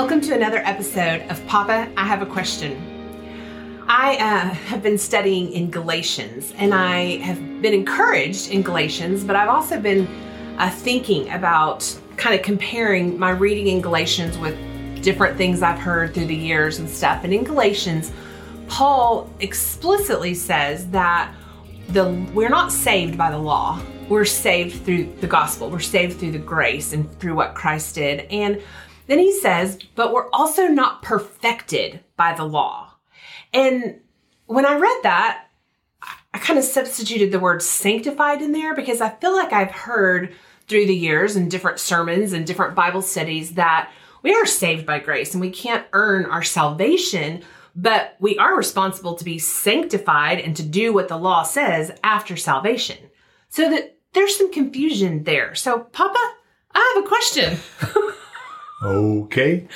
Welcome to another episode of Papa, I Have a Question. I uh, have been studying in Galatians and I have been encouraged in Galatians, but I've also been uh, thinking about kind of comparing my reading in Galatians with different things I've heard through the years and stuff. And in Galatians, Paul explicitly says that the we're not saved by the law. We're saved through the gospel. We're saved through the grace and through what Christ did. And then he says, but we're also not perfected by the law. And when I read that, I kind of substituted the word sanctified in there because I feel like I've heard through the years in different sermons and different Bible studies that we are saved by grace and we can't earn our salvation, but we are responsible to be sanctified and to do what the law says after salvation. So that there's some confusion there. So, Papa, I have a question. Okay.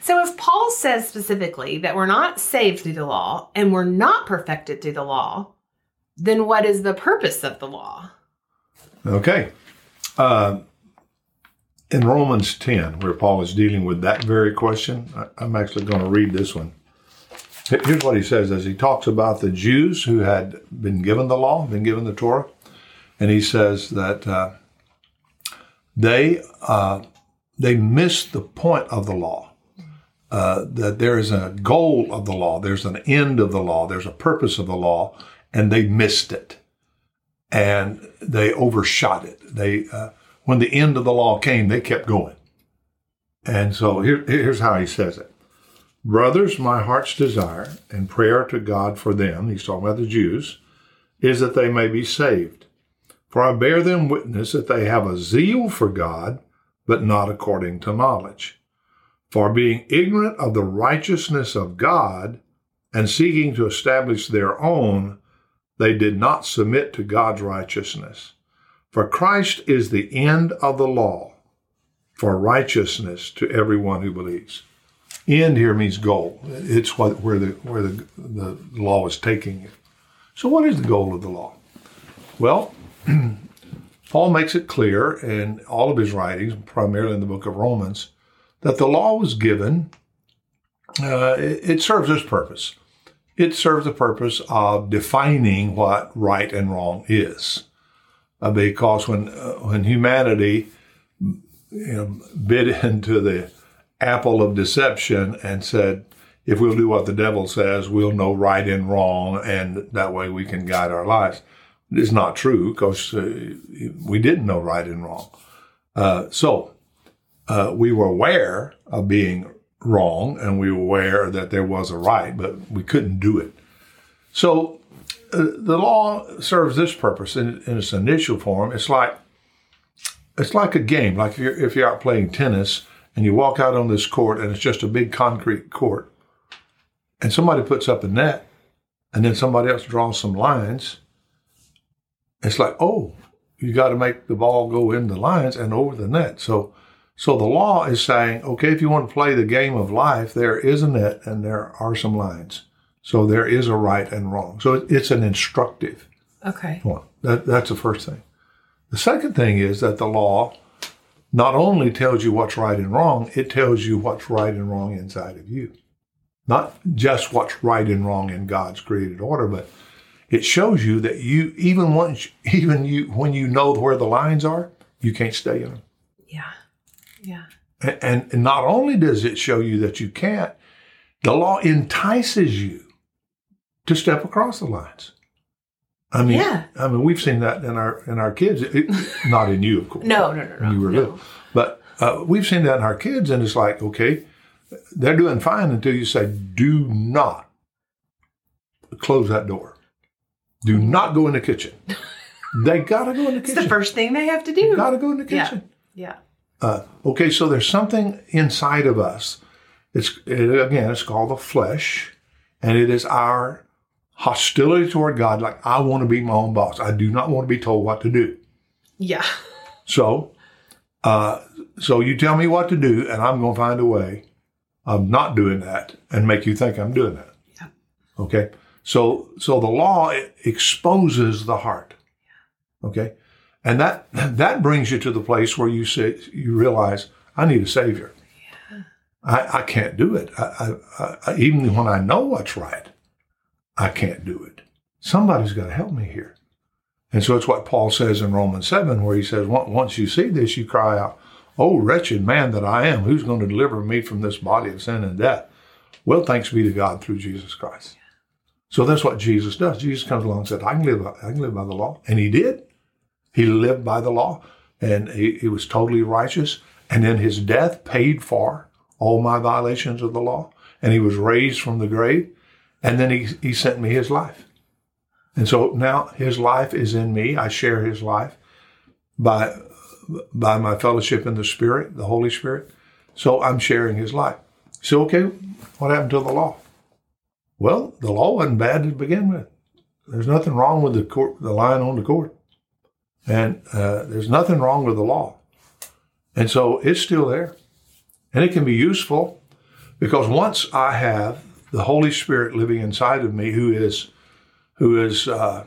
So, if Paul says specifically that we're not saved through the law and we're not perfected through the law, then what is the purpose of the law? Okay. Uh, in Romans 10, where Paul is dealing with that very question, I'm actually going to read this one. Here's what he says as he talks about the Jews who had been given the law, been given the Torah, and he says that uh, they uh, they missed the point of the law. Uh, that there is a goal of the law, there's an end of the law, there's a purpose of the law, and they missed it, and they overshot it. They uh, when the end of the law came, they kept going. And so here, here's how he says it. Brothers, my heart's desire and prayer to God for them, he's talking about the Jews, is that they may be saved. For I bear them witness that they have a zeal for God, but not according to knowledge. For being ignorant of the righteousness of God and seeking to establish their own, they did not submit to God's righteousness. For Christ is the end of the law for righteousness to everyone who believes. End here means goal. It's what where the where the, the law is taking you. So what is the goal of the law? Well, Paul makes it clear in all of his writings, primarily in the book of Romans, that the law was given. Uh, it, it serves this purpose. It serves the purpose of defining what right and wrong is, uh, because when uh, when humanity you know, bit into the apple of deception and said, if we'll do what the devil says, we'll know right and wrong, and that way we can guide our lives. It's not true because uh, we didn't know right and wrong. Uh, so uh, we were aware of being wrong and we were aware that there was a right, but we couldn't do it. So uh, the law serves this purpose in, in its initial form. It's like it's like a game. Like if you're, if you're out playing tennis and you walk out on this court and it's just a big concrete court, and somebody puts up a net, and then somebody else draws some lines. It's like, oh, you got to make the ball go in the lines and over the net. So, so the law is saying, okay, if you want to play the game of life, there is a net and there are some lines. So there is a right and wrong. So it- it's an instructive Okay. one. That, that's the first thing. The second thing is that the law not only tells you what's right and wrong, it tells you what's right and wrong inside of you. Not just what's right and wrong in God's created order, but it shows you that you even once even you when you know where the lines are, you can't stay in them. Yeah. Yeah. And, and not only does it show you that you can't, the law entices you to step across the lines. I mean, Yeah. I mean, we've seen that in our in our kids. It- not in you, of course. No, no, no, no. you were no. little, but uh, we've seen that in our kids, and it's like, okay, they're doing fine until you say, "Do not close that door. Do not go in the kitchen." they gotta go in the It's kitchen. It's the first thing they have to They do. gotta go in the Yeah. kitchen. Yeah. Uh, okay, so there's something inside of us. It's it, again, it's called the flesh, and it is our hostility toward God. Like I want to be my own boss. I do not want to be told what to do. Yeah. So, uh, so you tell me what to do, and I'm going to find a way of not doing that and make you think I'm doing that. Yeah. Okay. So, so the law exposes the heart. Okay. And that, that brings you to the place where you say, you realize I need a savior. I, I can't do it. I, I, I, even when I know what's right, I can't do it. Somebody's got to help me here. And so it's what Paul says in Romans 7, where he says, Once you see this, you cry out, Oh, wretched man that I am, who's going to deliver me from this body of sin and death? Well, thanks be to God through Jesus Christ. So that's what Jesus does. Jesus comes along and said, I can live, I can live by the law. And he did. He lived by the law and he, he was totally righteous. And then his death paid for all my violations of the law. And he was raised from the grave. And then he, he sent me his life. And so now his life is in me. I share his life by, by my fellowship in the Spirit, the Holy Spirit. So I'm sharing his life. So, okay, what happened to the law? Well, the law wasn't bad to begin with. There's nothing wrong with the court, the line on the court. And uh, there's nothing wrong with the law. And so it's still there. And it can be useful because once I have the Holy Spirit living inside of me who is who is uh,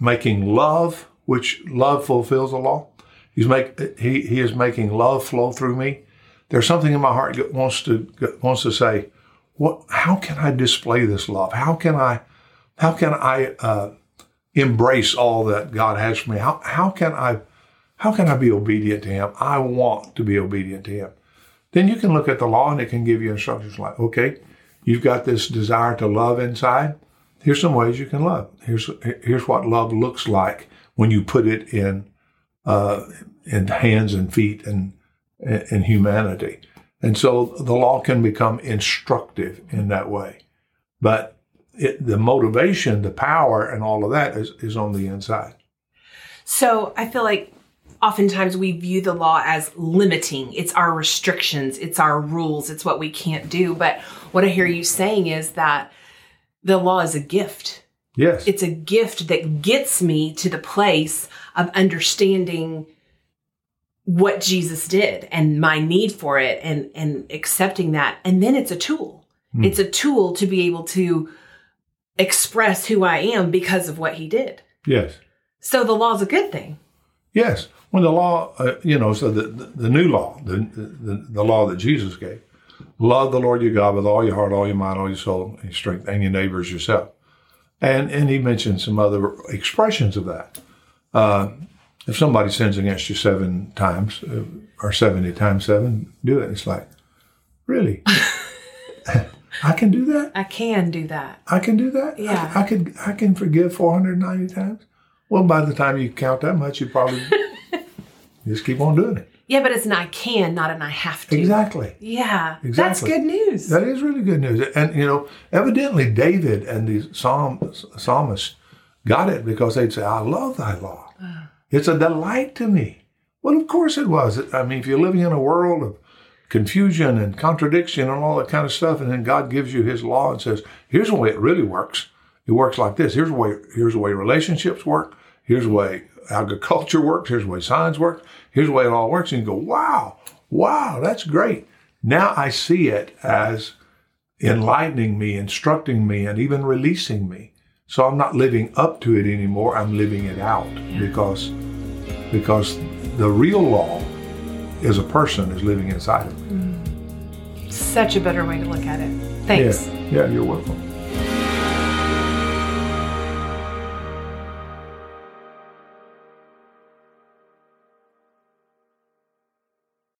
making love, which love fulfills the law. He's make he he is making love flow through me. There's something in my heart that wants to wants to say, what? How can I display this love? How can I how can I uh, embrace all that God has for me? How how can I how can I be obedient to Him? I want to be obedient to Him. Then you can look at the law and it can give you instructions like, okay, you've got this desire to love inside here's some ways you can love. Here's here's what love looks like when you put it in uh, in hands and feet and in humanity. And so the law can become instructive in that way. But it, the motivation, the power, and all of that is, is on the inside. So I feel like oftentimes we view the law as limiting. It's our restrictions, it's our rules, it's what we can't do. But what I hear you saying is that the law is a gift. Yes. It's a gift that gets me to the place of understanding what Jesus did and my need for it and, and accepting that. And then it's a tool. Mm. It's a tool to be able to express who I am because of what he did. Yes. So the law is a good thing. Yes. When the law, uh, you know, so the, the, the new law, the, the, the law that Jesus gave, Love the Lord your God with all your heart, all your mind, all your soul, and your strength, and your neighbors yourself. And and he mentioned some other expressions of that. Uh, if somebody sins against you seven times uh, or seventy times seven, do it. It's like, really? I can do that. I can do that. I can do that. Yeah. I, I can. I can forgive four hundred ninety times. Well, by the time you count that much, you probably just keep on doing it. Yeah, but it's an I can, not an I have to. Exactly. Yeah. Exactly. That's good news. That is really good news. And, you know, evidently David and the psalm, psalmists got it because they'd say, I love thy law. Uh. It's a delight to me. Well, of course it was. I mean, if you're living in a world of confusion and contradiction and all that kind of stuff, and then God gives you his law and says, here's the way it really works. It works like this. Here's the way, here's the way relationships work. Here's the way agriculture works. Here's the way science works. Here's the way it all works. And you go, wow, wow, that's great. Now I see it as enlightening me, instructing me, and even releasing me. So I'm not living up to it anymore. I'm living it out because, because the real law is a person is living inside of me. Mm. Such a better way to look at it. Thanks. Yeah, yeah you're welcome.